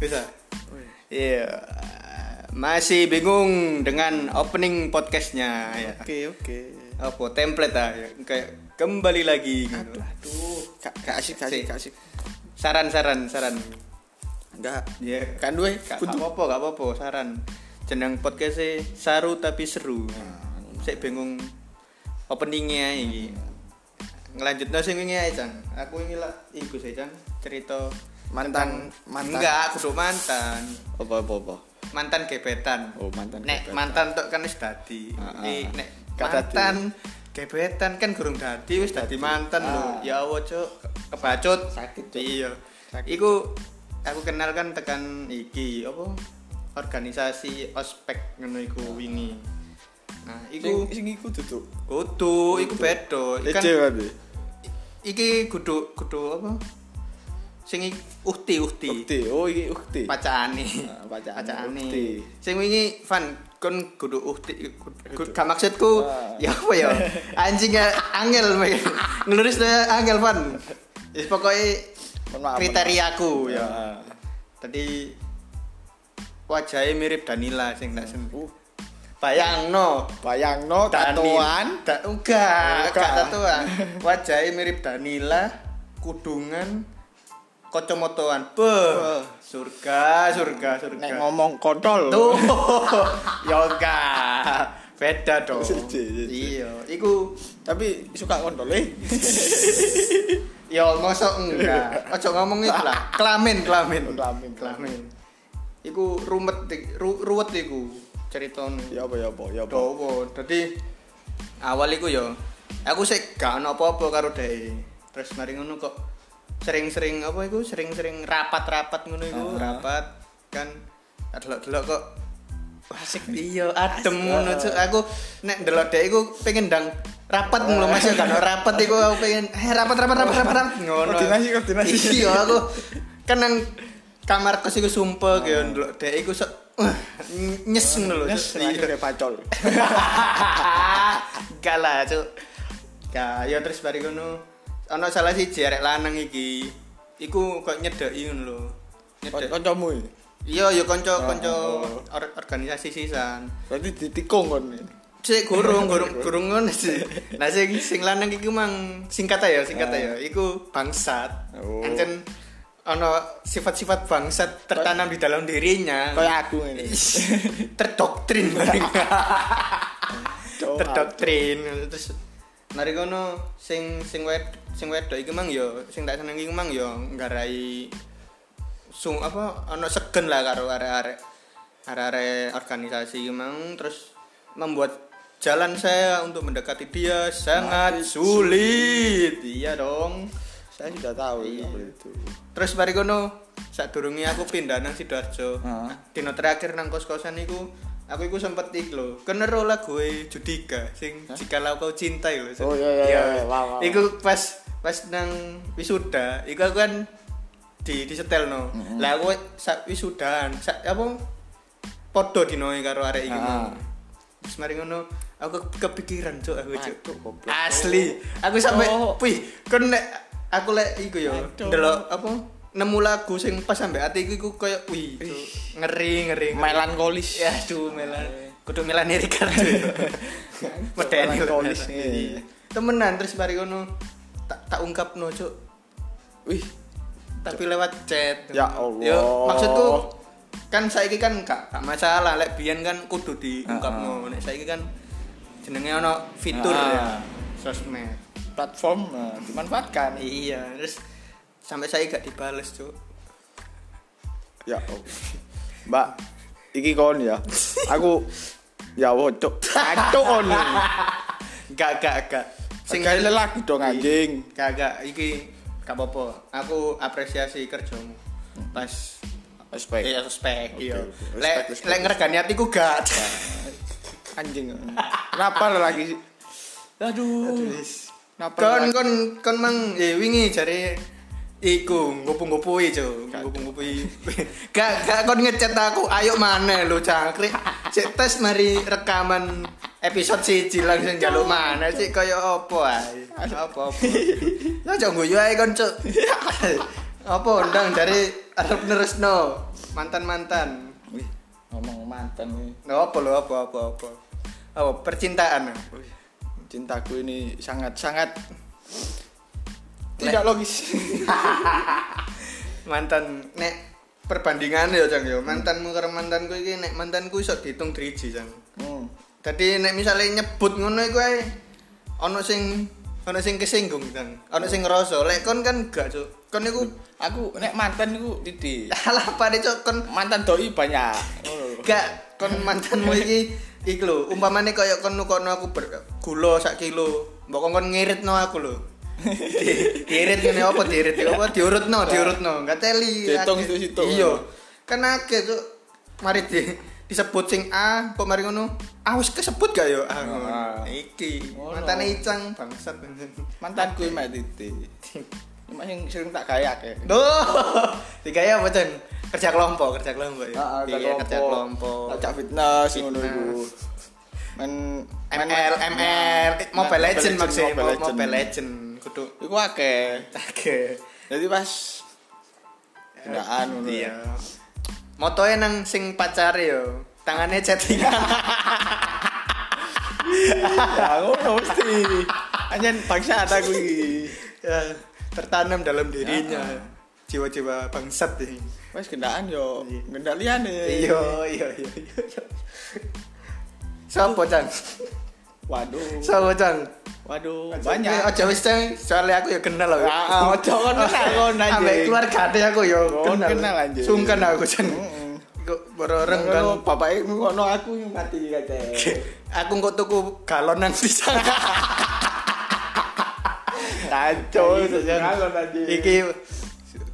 Bisa. Iya. Masih bingung dengan opening podcastnya ya. Oke, oke. Apa template ah ya. Kayak kembali lagi gitu. Aduh, gak asik, gak asik. Saran-saran, saran. Enggak. Ya, Kan duwe gak apa-apa, gak apa-apa, saran. Jeneng podcastnya saru tapi seru. Saya bingung openingnya iki. Ngelanjutno sing wingi ae, Cang. Aku ini lah iku sih, Cang. Cerita mantan mantan. Enggak, kudu mantan. Apa apa apa. Mantan gebetan. Oh, mantan. nek gebetan. mantan tok kan wis dadi. Ah, ah. nek Gak mantan gebetan kan gurung dadi wis dadi mantan lho. Ah. Ya Allah, Cuk. Kebacut. Sakit, Cuk. Iya. Sakit. Iku aku kenal kan tekan iki apa? Organisasi ospek ngono iku wingi. Nah, iku sing iku tutup. kudu iku beda. Kan Ece kan. iki kudu kudu apa? Sing i- uhti uhti. Ukti. Oh, iki ukti. Pacaane. Ah, pacaane, Pacaane. uhti. Sing wingi Van kon kudu uhti gak maksudku Ah. ya apa ya anjing ya angel ngeluris angel Van Wis pokoke kriteriaku ya maaf. tadi wajahnya mirip Danila sing tak sen Uh, bayangno bayangno tatoan. Da- Enggak. enggak tatoan. Wajahnya mirip Danila, kudungan, kocomotoan. Beuh, surga, surga, surga. Nek ngomong kontol. Tuh, ya enggak. Beda dong. Iya, iku Tapi suka kontol eh. ya mosok enggak. Ojo ngomong itu lah. Kelamin, kelamin. Kelamin. Kelamin. Iku rumet, ru, ruwet iku ceritanya. Ya apa ya apa ya apa. Dawa. Dadi awal iku ya aku sik gak ono apa-apa karo dhek. Terus mari ngono kok sering-sering apa iku sering-sering rapat-rapat ngono iku, Ah. rapat kan delok-delok kok asik iya adem ngono aku nek ndelok dhek iku pengen ndang rapat ngono Mas ya kan rapat iku aku pengen eh rapat rapat rapat rapat, rapat ngono Koordinasi, koordinasi. iya aku kan nang kamar kos iku sumpah gitu ndelok dhek iku sok uh, nyes ngono lho Yes, Cuk. langsung Iya. kayak pacol. Gak lah, cuk. Gak, ya terus bari ngono. Ana salah siji arek lanang iki. Iku kok nyedeki ngono lho. Nyedek. Kancamu iki. Iya, ya kanca-kanca Oh. or- organisasi sisan. Berarti ditikung kon. Sik gurung, gurung, gurung ngono sih. Nah sing sing lanang iki mang singkat aja, singkat aja. Iku bangsat. Oh. Ancen ana sifat-sifat bangsat tertanam di dalam dirinya. Kayak aku ini. terdoktrin bareng. Terdoktrin terus mari ngono sing sing wed sing wedok iki mang yo sing tak seneng iki mang yo nggarai sung apa ana segen lah karo arek-arek arek-arek organisasi iki mang terus membuat jalan saya untuk mendekati dia sangat Sangat sulit iya dong Saya sudah tahu Iya. itu. terus mari ngono saat durungi aku pindah nang sidoarjo Heeh. dino terakhir nang kos kosan iku aku iku sempet ik lho kenero lagu Judika sing jikalau kau cintai lho Oh, iya, iya, iya. Wow, wow. iku pas pas nang wisuda iku aku kan di di setel no lah aku sak wisudaan sak apa podo dinoe karo arek iki Ah. terus mari ngono aku ke- kepikiran cuk aku goblok. asli aku sampai Oh. wih kan aku lek iku yo ndelok apa nemu lagu sing pas sampe atiku iku koyo wih ngeri ngeri ngeri. Melankolis. ya aduh melan kudu melan kan medeni. Melankolis, iya. Iya. temenan terus mari ngono tak tak ungkapno cuk. Wih, tapi lewat chat. Ya Allah. Yo, maksudku kan saiki kan gak, gak masalah. Lek biyen kan kudu diungkapno. Nek saiki kan jenenge ono fitur ya. Sosmed. Platform nah, dimanfaatkan. iya terus sampai saya gak dibales cuk Ya Allah. Mbak, iki kon ya. Aku ya wocok. Acuk kon. gak gak gak Sing kali lelaki dong anjing. gak gak iki gak apa-apa aku apresiasi kerjamu pas Respect. iya spek Oke, iya lek Respect, respect. lek ngergani hatiku gak Anjing. Kenapa lelaki sih? Aduh. Kon kon kon mang eh wingi jare iku ngopo-ngopoi cuk ngopo-ngopoi gak gak kon ngechat aku ayo mana lu cangkrik cek tes mari rekaman episode siji langsung jaluk mana sih kaya apa ae apa apa ya jangan guyu ae kon cuk Apa ndang dari arep nerusno mantan-mantan. Wih, ngomong mantan nih. Nah, apa lo apa apa apa. Apa percintaan? Cintaku ini sangat-sangat tidak logis. Mantan nek perbandingan ya Jang ya. Mantanmu karo mantanku iki nek mantanku iso dihitung driji Jang. Hmm. Dadi nek misalnya nyebut ngono iku ae ana sing ana sing kesinggung Jang. Ana sing ngerasa lek kon kan gak Cuk. Kon iku Aku nek mantan iku titik. alah pade Cuk kon Mantan doi banyak. Gak kon mantanmu iki iki lho umpamane kaya kon nukono aku ber, gula sak kilo mbok kon ngiritno aku lho diirit ngene apa diirit apa diurutno diurutno enggak teli Dihitung akeh. situ-situ. iya kan akeh cuk mari di disebut sing A kok mari ngono ah wis kesebut gak yo ah ngono. Ah. iki Ngono. mantane icang bangsat Mantanku mek titik. Cuma yang sering tak gayak ya. Duh, tiga ya apa Cen? Kerja kelompok, kerja kelompok ya. Heeh, Iya, kerja kelompok. Ngajak fitness ngono iku. Men ML, ML, Mobile Legend maksudnya, Mobile Legend. Kudu. Iku akeh. Oke. Jadi pas kendaan ngono. Iya. Motoe nang sing pacare yo, tangannya chattingan. Ya ngono mesti. Anjen bangsa aku iki. Ya, tertanam dalam dirinya. Jiwa-jiwa bangsat ini. Wes kendaan yo, gendak. Iya, iya, iya, iya. Sopo, Cang? Waduh. Sopo, Cang? Waduh, Eh, banyak. Aja wis Cang, soalnya aku ya kenal loh. Ah, ojo kon kenal kon anjing. Ambek keluarga ade aku ya Kon kenal. kenal, anjing. Sungkan aku. Heeh. Kok bareng kan. Ngono bapake ngono aku yang mati kate. Aku kok tuku galon nang bisa. Kacau, Jan. galon anjing. Iki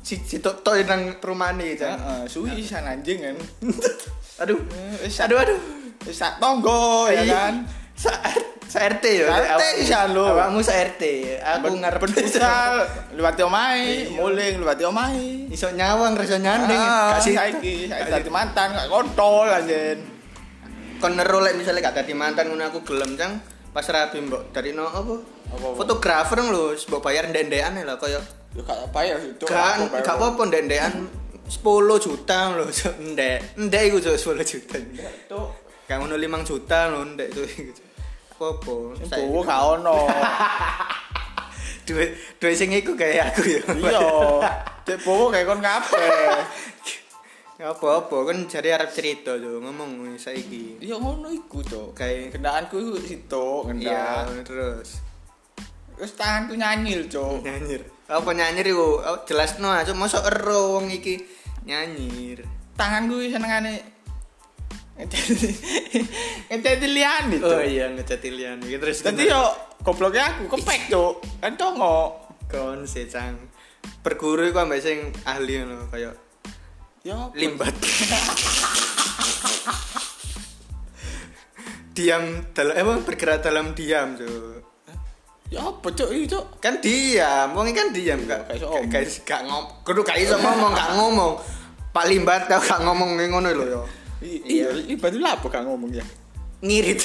si si tok tok nang perumahan iki, Cang. Heeh, suwi san anjing kan. Aduh. Wis Aduh, aduh. wis sak tonggo ya kan. Sa, RT ya. RT isan lho. Awakmu sa RT. Aku ngarep futsal, liwati omahe, Iya. muling liwati omahe. iso nyawang iso nyanding. Ah, Kasih saiki, saiki dadi mantan gak kontol anjen. kon nero lek misale gak dadi mantan ngono aku gelem cang pas rabi mbok dari no apa fotografer lho mbok bayar ndek-ndekan lah kaya Yo gak bayar itu. gak gak apa-apa ndek-ndekan 10 juta lho ndek ndek iku Cuk, 10 juta Tuh, gak ngono 5 juta lho ndek tuh apa-apa tuh gak ono. duit duit sing iku kayak aku ya Iya. Cek bowo kayak kon kabeh. apa-apa kan jare arep cerita tuh ngomong saiki Iya ngono iku, Cuk. Kayak- kendaanku iku situ, iya kendaan. terus Terus tanganku nyanyil, Cuk. nyanyir apa nyanyir iku jelas no aja mosok ero wong iki nyanyir Tanganku senengane liyane, Cuk. oh iya ngecat lian iki terus Dadi yo gobloknya aku kepek, Cuk. Kan congo. kon secang perguru iku ambek sing ahli ngono kaya Yo limbat. Diam dalam eh apa, bergerak dalam diam tuh Ya apa iki cuk? kan diam. Wong kan diam gak gak iso gak ngom kudu gak iso ngomong gak ngomong. Pak Limbat tau gak ngomong ngono lho yo Iya, iki batu lapo gak ngomong ya. ngirit.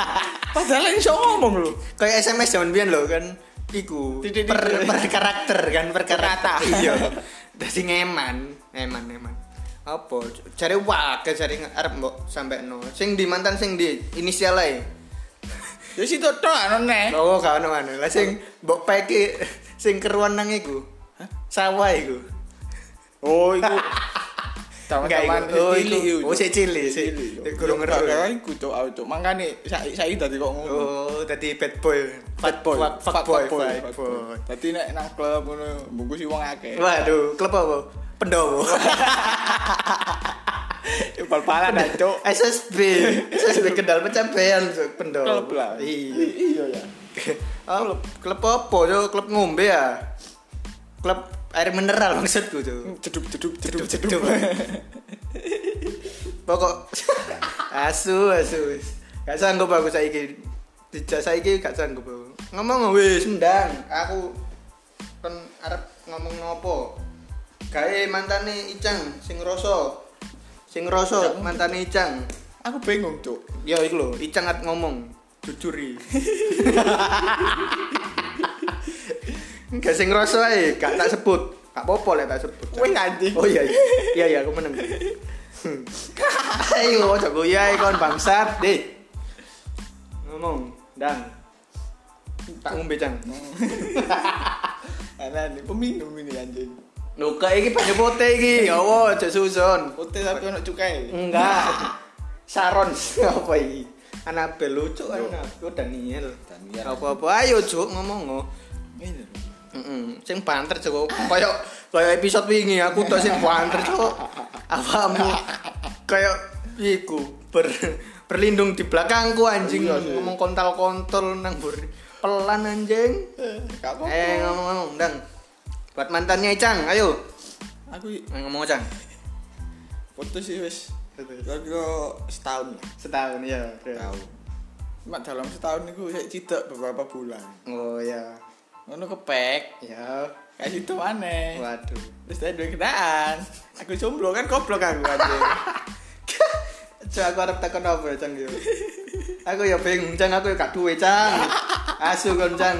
Padahal iso ngomong lho. kayak SMS zaman biyen lho kan. Iku per, per karakter kan per karakter. Iya. Dadi ngeman ngeman ngeman. Apa? Cari wakil cari arep mbok sampai no. Sing di mantan sing di inisial ae. Ya situ tok anu ne. oh gak ono mana lah sing mbok peki sing keruan nang iku. Sawah iku. Oh iku Teman-teman iku. Oh, cilik. Oh, si cilik, si- gurung ngeru. Gak iku cuk, aku cuk. Mangkane saiki saiki dadi kok ngono. oh dadi bad boy Bad boy, fuck, boy fuck boy Dadi nek nang klub ngono bungkus wong akeh. waduh klub apa pendowo Bal-balan dah cuk. SSB SSB kendal pencapaian Cuk, pendowo Klub lah. iya Iya ya. Oh, klub apa Cuk? klub ngombe ya klub air mineral maksudku tuh Cedup cedup cedup Cedup, cedup. pokok. Asu asu gak sanggup aku saiki. Dijak saiki gak sanggup aku. Ngomong wis ndang. Aku kan arep ngomong nopo? Gawe mantane Icang sing rasa. Sing rasa mantane Icang Aku bingung cuk. ya iku lho Icang arep ngomong. Jujur iki Gak sing rasa ae, gak tak sebut. Gak popo lah tak sebut. Kowe anjing. Oh iya iya. Iya iya aku meneng. Ayo ojo guyai kon bangsat, deh. Ngomong, Dang. Tak ngombe cang. Ana nih peminum ini anjing. Kok iki banyu putih iki. Ya Allah, aja susun. Putih tapi ono cukai. Enggak. Saron apa iki? Anabel lucu kan. Aku Daniel. Daniel. Apa-apa ayo Cuk ngomong ngo. Heeh. Sing banter Cuk. Kayak kayak episode wingi aku tok sing banter Cuk. Awamu kayak iku ber berlindung di belakangku anjing Iya sih. ngomong kontol-kontol nang bur pelan anjing apa-apa. eh ngomong-ngomong dang buat mantannya Icang ayo Aku Eh, ngomong Cang putus sih wis. Kira-kira setahun lah. setahun ya Tahu. Cuma dalam setahun itu saya tidak beberapa bulan. oh ya Ngono kepek. ya Kayak gitu aneh. waduh Terus saya duwe kenaan. Aku jomblo kan goblok aku anjing. Cang aku harap takon apa ya Cang yo aku ya bingung Cang aku ya gak duwe Cang asu kon Cang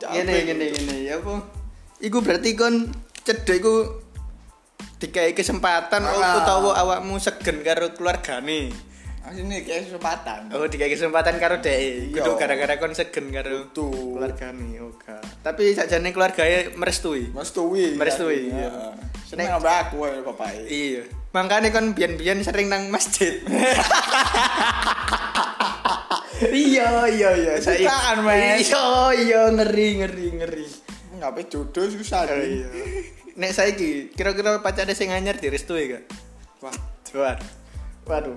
Gini gini gini ya apa? Iku berarti kon cedek iku dikai kesempatan Ah. utawa awakmu segen karo keluargane. Asine kayak kesempatan. Oh, dikai kesempatan karo dhek. Iya. Kudu gara-gara kon segen karo Betul. keluargane. Oke. Tapi sakjane keluargane merestui. Merestui. Merestui, iya. Iya. Seneng ambek aku ya bapak. Iya. Makanya kon biyen-biyen sering nang masjid. iya, iya, iya. Saiki- Bukan, Mas. Iya, iya, ngeri, ngeri, ngeri. Ngapain jodoh susah Oh, nih. iya. Nek saiki kira-kira pacare sing anyar direstui gak? Wah, Waduh. Waduh.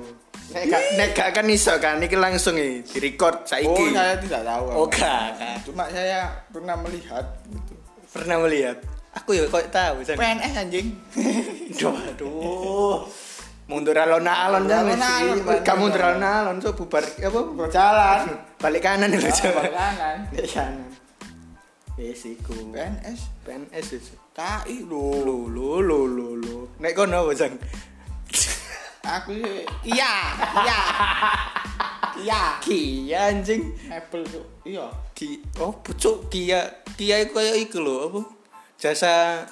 Nek gak nek gak kan iso kan iki langsung iki di-record saiki. Oh, saya tidak tahu. Oh, gak. Cuma saya pernah melihat gitu. Pernah melihat. Aku ya kok tahu San. PNS anjing. Mundur alon-alon Mundur alon-alon, sih. Pak. Kamu mundur alon-alon so bubar apa? Berjalan. Balik kanan lho, Ah, coba. balik kanan. Balik kanan. Wis iku. PNS PNS. KI lho. Lu lu lu lu lu. Nek kono apa, Sang? Aku iya, iya. Iya. Kia anjing. Apple tuh. Iya. Ki oh pucuk Kia Kia iku kaya iku lho apa? Jasa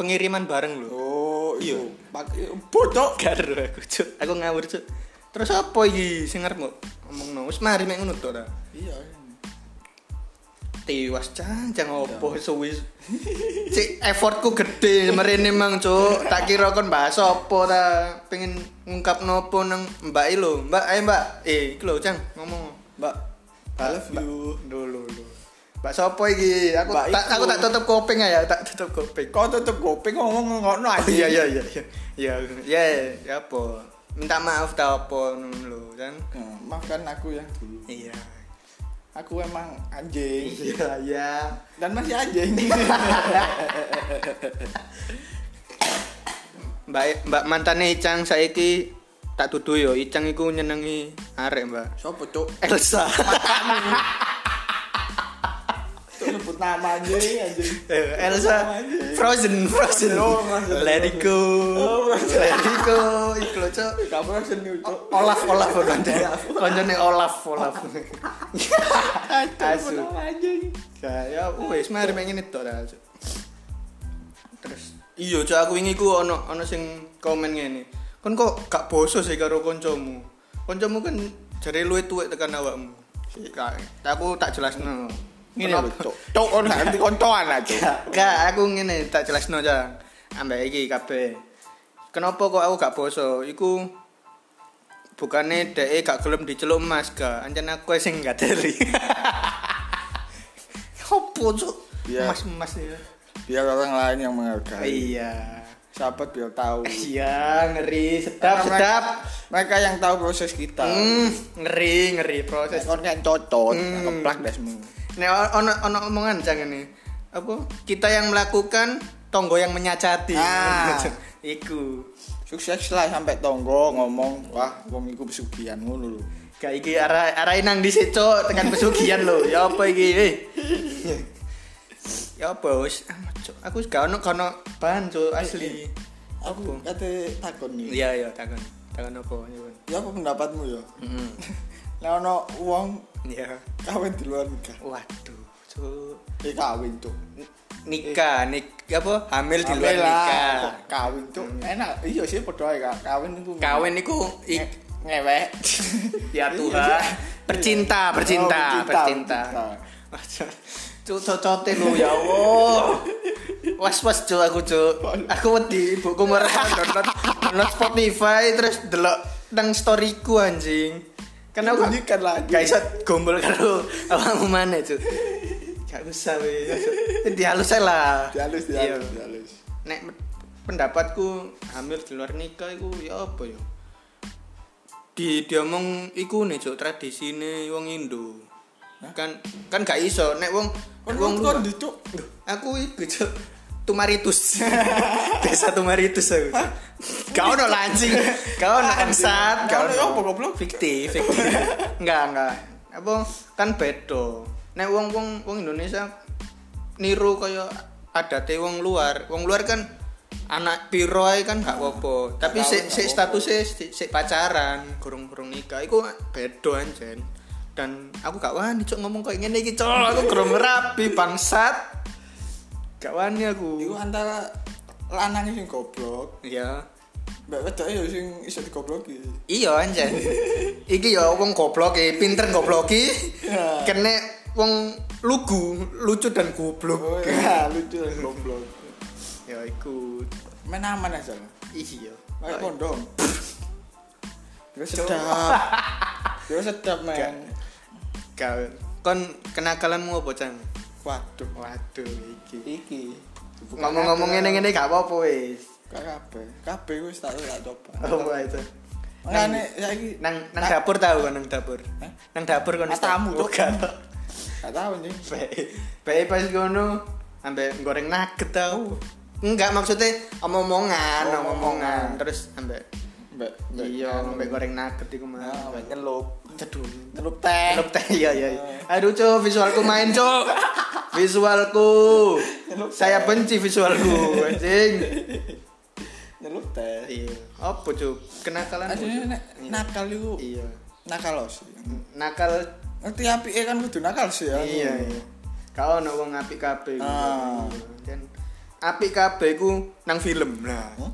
pengiriman bareng lho. Oh, iya. Pakai bodoh. Karo aku cuk. Aku ngawur cuk. Terus apa iki sing arep ngomongno? Wis mari mek ngono tok ta. Iya. Tiwas cang cang opo suwi. Cik effortku gede merene mang cuk. Tak kira kon bahas opo ta pengen ngungkap nopo nang Mbak lho. Mbak ayo Mbak. Eh iki lho cang ngomong. Mbak, I love you. Dulu dulu. Mbak sopo iki? Aku Mbak tak aku tak tutup kuping ya, tak tutup kuping. Kau tutup kuping ngomong ngono aja. iya iya iya iya. Ya ya ya apa? Minta maaf ta apa ngono lho, kan? Maafkan aku yang dulu. Iya. Aku emang anjing Iya iya. dan masih anjing. Mbak Mbak mantane Icang saiki tak tuduh yo Icang iku nyenengi arek, Mbak. Sopo cuk? Elsa. Sebut nama anjing anjing. Eh, Elsa Frozen Frozen. Oh, Frozen. Let it go. Oh, Frozen. Let it go. Iku lho, Cuk. Kamu seni cuk. Olaf Olaf koncone. Koncone Olaf Olaf. Asu. Ya, wis mari mek ngene tok ta. Cuk. Terus iya cuk aku wingi ku ono ono sing komen ngene. Kon kok gak boso sih karo kancamu. Kancamu kan jare luwih tuwek tekan awakmu. Kak, aku tak jelasno. Ngene lho cuk. Cuk kon gak ngerti koncoan lah. Gak, aku ngene tak jelasno aja. Ambek iki kabeh. Kenapa kok aku gak boso? Iku bukannya dhek gak gelem diceluk Mas gak. Ancen aku sing gak dari. Opo? Iya. Mas Mas ya. Biar orang lain yang menghargai. Iya. Sahabat biar tahu. Iya, ngeri, sedap, Karena sedap. Mereka, mereka yang tahu proses kita. Hmm, ngeri, ngeri proses. Kon kan cocot, Hmm. keplak dasmu. Nek ono ono omongan jangan nih. Apa? Kita yang melakukan, tonggo yang menyacati. Ah. Iku. Sukses lah sampai tonggo ngomong, wah wong iku pesugihan ngono lho. Kayak iki arah arahin nang dhisik cuk tekan pesugihan lho. Ya apa iki? Eh. ya apa wis Ah, aku gak ono kono bahan cuk asli. Aku kate takon nih. Iya iya takon. Takon apa. Ya apa pendapatmu ya? Heeh. Lah ono wong Iya. kawin di luar nikah. Waduh, cuk. Eh kawin cuk. nikah nik apa hamil di luar nikah kawin tuh enak iya sih padha ae Kak. kawin iku kawin niku Nge- ik- ngewek ya Tuhan iya. percinta percinta Oh, percinta percinta. Cuk cocote lu ya Allah. Was was cuk aku cuk. Aku wedi ibuku marah download download Spotify terus delok nang storyku anjing. Kan aku bunyikan lagi gak iso gombol karo awakmu maneh cuk. Gak usah wis. Dihalus ae lah. dihalus Iya. dihalus dihalus Nek pendapatku hamil di luar nikah iku ya apa ya? Di diomong iku nih cuk tradisine wong Indo. Kan kan gak iso nek wong kon wong kon luar- di cuk aku iku cuk tumaritus desa tumaritus aku kau no lancing kau no emsat kau Kau no apa goblok? fiktif fiktif. Enggak enggak. Apa kan bedo nek wong wong wong Indonesia niru kaya adate wong luar. Wong luar kan anak piro ae kan gak apa tapi sik sik gak statusnya sik sik pacaran gurung-gurung nikah. Iku bedo anjen. Dan aku gak wani cok ngomong kayak ngene iki cok. Aku gurung rapi bangsat. Gak wani aku. Iku antara lanang sing goblok. Iya mbak wedok ya sing iso digobloki. Iya anjen iki ya wong goblok e pinter goblok e Ya. kene wong lugu lucu dan goblok. Oh ya lucu dan goblok. Ya iku main aman aja. Iya. Pakai kondom Terus sedap. Terus sedap men. Kau kon kenakalanmu apa cang waduh. Waduh iki. Iki. Ngomong-ngomong ngene-ngene gak apa-apa wis Gak kabeh. Kabeh wis tak tak coba apa itu. Ngene saiki nang nang dapur tahu kan nang dapur. Nang dapur kan tamu, oh, Cuk. gak tau nih bae pas ngono ambek goreng nugget tau. Enggak maksudnya omong-omongan Oh, omong-omongan. Omongan. terus ambek mbak iya ambek goreng nugget iku mah Ah, mbak nyelup ceduh. Nyelup teh. Celup teh iya iya. Aduh cuk visualku main cuk. Visualku. Saya benci visualku anjing. Nyelup teh Iya. Apa cuk? Kenakalan. nek nakal iku Iya. nakal sih Nakal ngerti apike kan kudu nakal sih ya iya iya. Kau ono wong apik kabeh. Ah. Dan apik kabeh ku nang film. Nah. Hmm?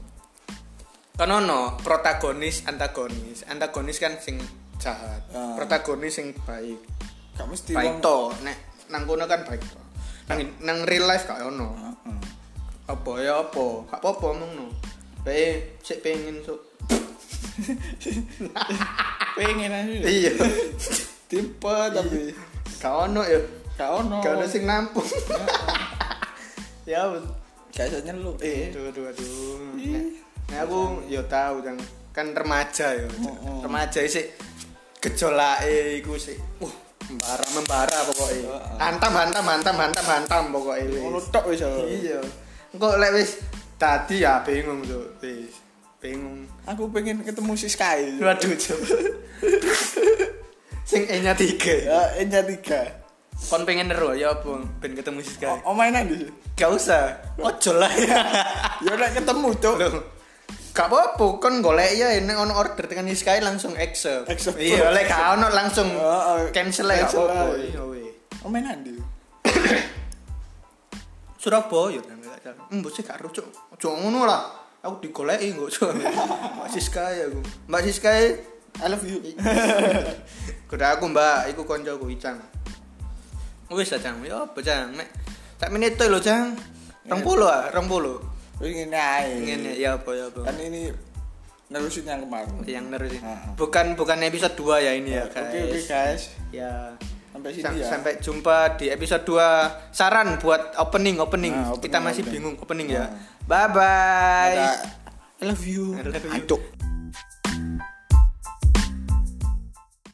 Kan ono protagonis antagonis. Antagonis kan sing jahat. Ah. Protagonis sing baik. gak mesti Baik to. Nek nang kono kan baik to. Nang nang real life gak ono. Heeh. apa ya apa gak apa-apa omongno bae sik pengen sok pengen aja. Iya. Tipe tapi gak ono ya. Gak ono. Gak ono sing nampung. Ya aduh iso nyelup eh. Aduh aduh nek nek aku yo tahu jang kan remaja yo Oh, oh. remaja sik gejolake iku sik uh membara membara pokoknya Oh, oh. hantam hantam hantam hantam hantam pokoknya ngono wis tok wis iya. Engko lek wis tadi ya bingung tuh bingung aku pengen ketemu si Sky Waduh. Sing E-nya tiga. ya enya tiga Kon pengen neru ya apa? Ben ketemu si Sky. oh, oh mainan di Gak usah. Ojo lah. ya udah ketemu Loh. Gak apa-apa, kon golek ya nek ono order tekan si Sky langsung accept. Accept. Iya, lek gak ono langsung Oh, oh. cancel apa-apa. lah. Iya, weh. oh mainan di Surabaya kan. Mbok sih gak rucuk. Ojo ngono lah. Aku digoleki kok, Cuk. Mbak Siska aku. Mbak Siska I love you Kuda aku mbak, iku koncoku Icang. Wis lah Cang, ya apa Cang? Mek sak menit lho Cang. 20 ah, 20. ini aja Ngene ya apa ya apa. kan ini nerusin yang kemarin Yang nerusin. Ah. Bukan bukan episode 2 ya ini ya, oke guys. oke guys Ya. sampai sini Sam- ya Sampai jumpa di episode 2 saran buat opening opening. Nah, opening, Kita masih opening. bingung opening ya. Nah. Bye bye. I love you I love you. Aduh.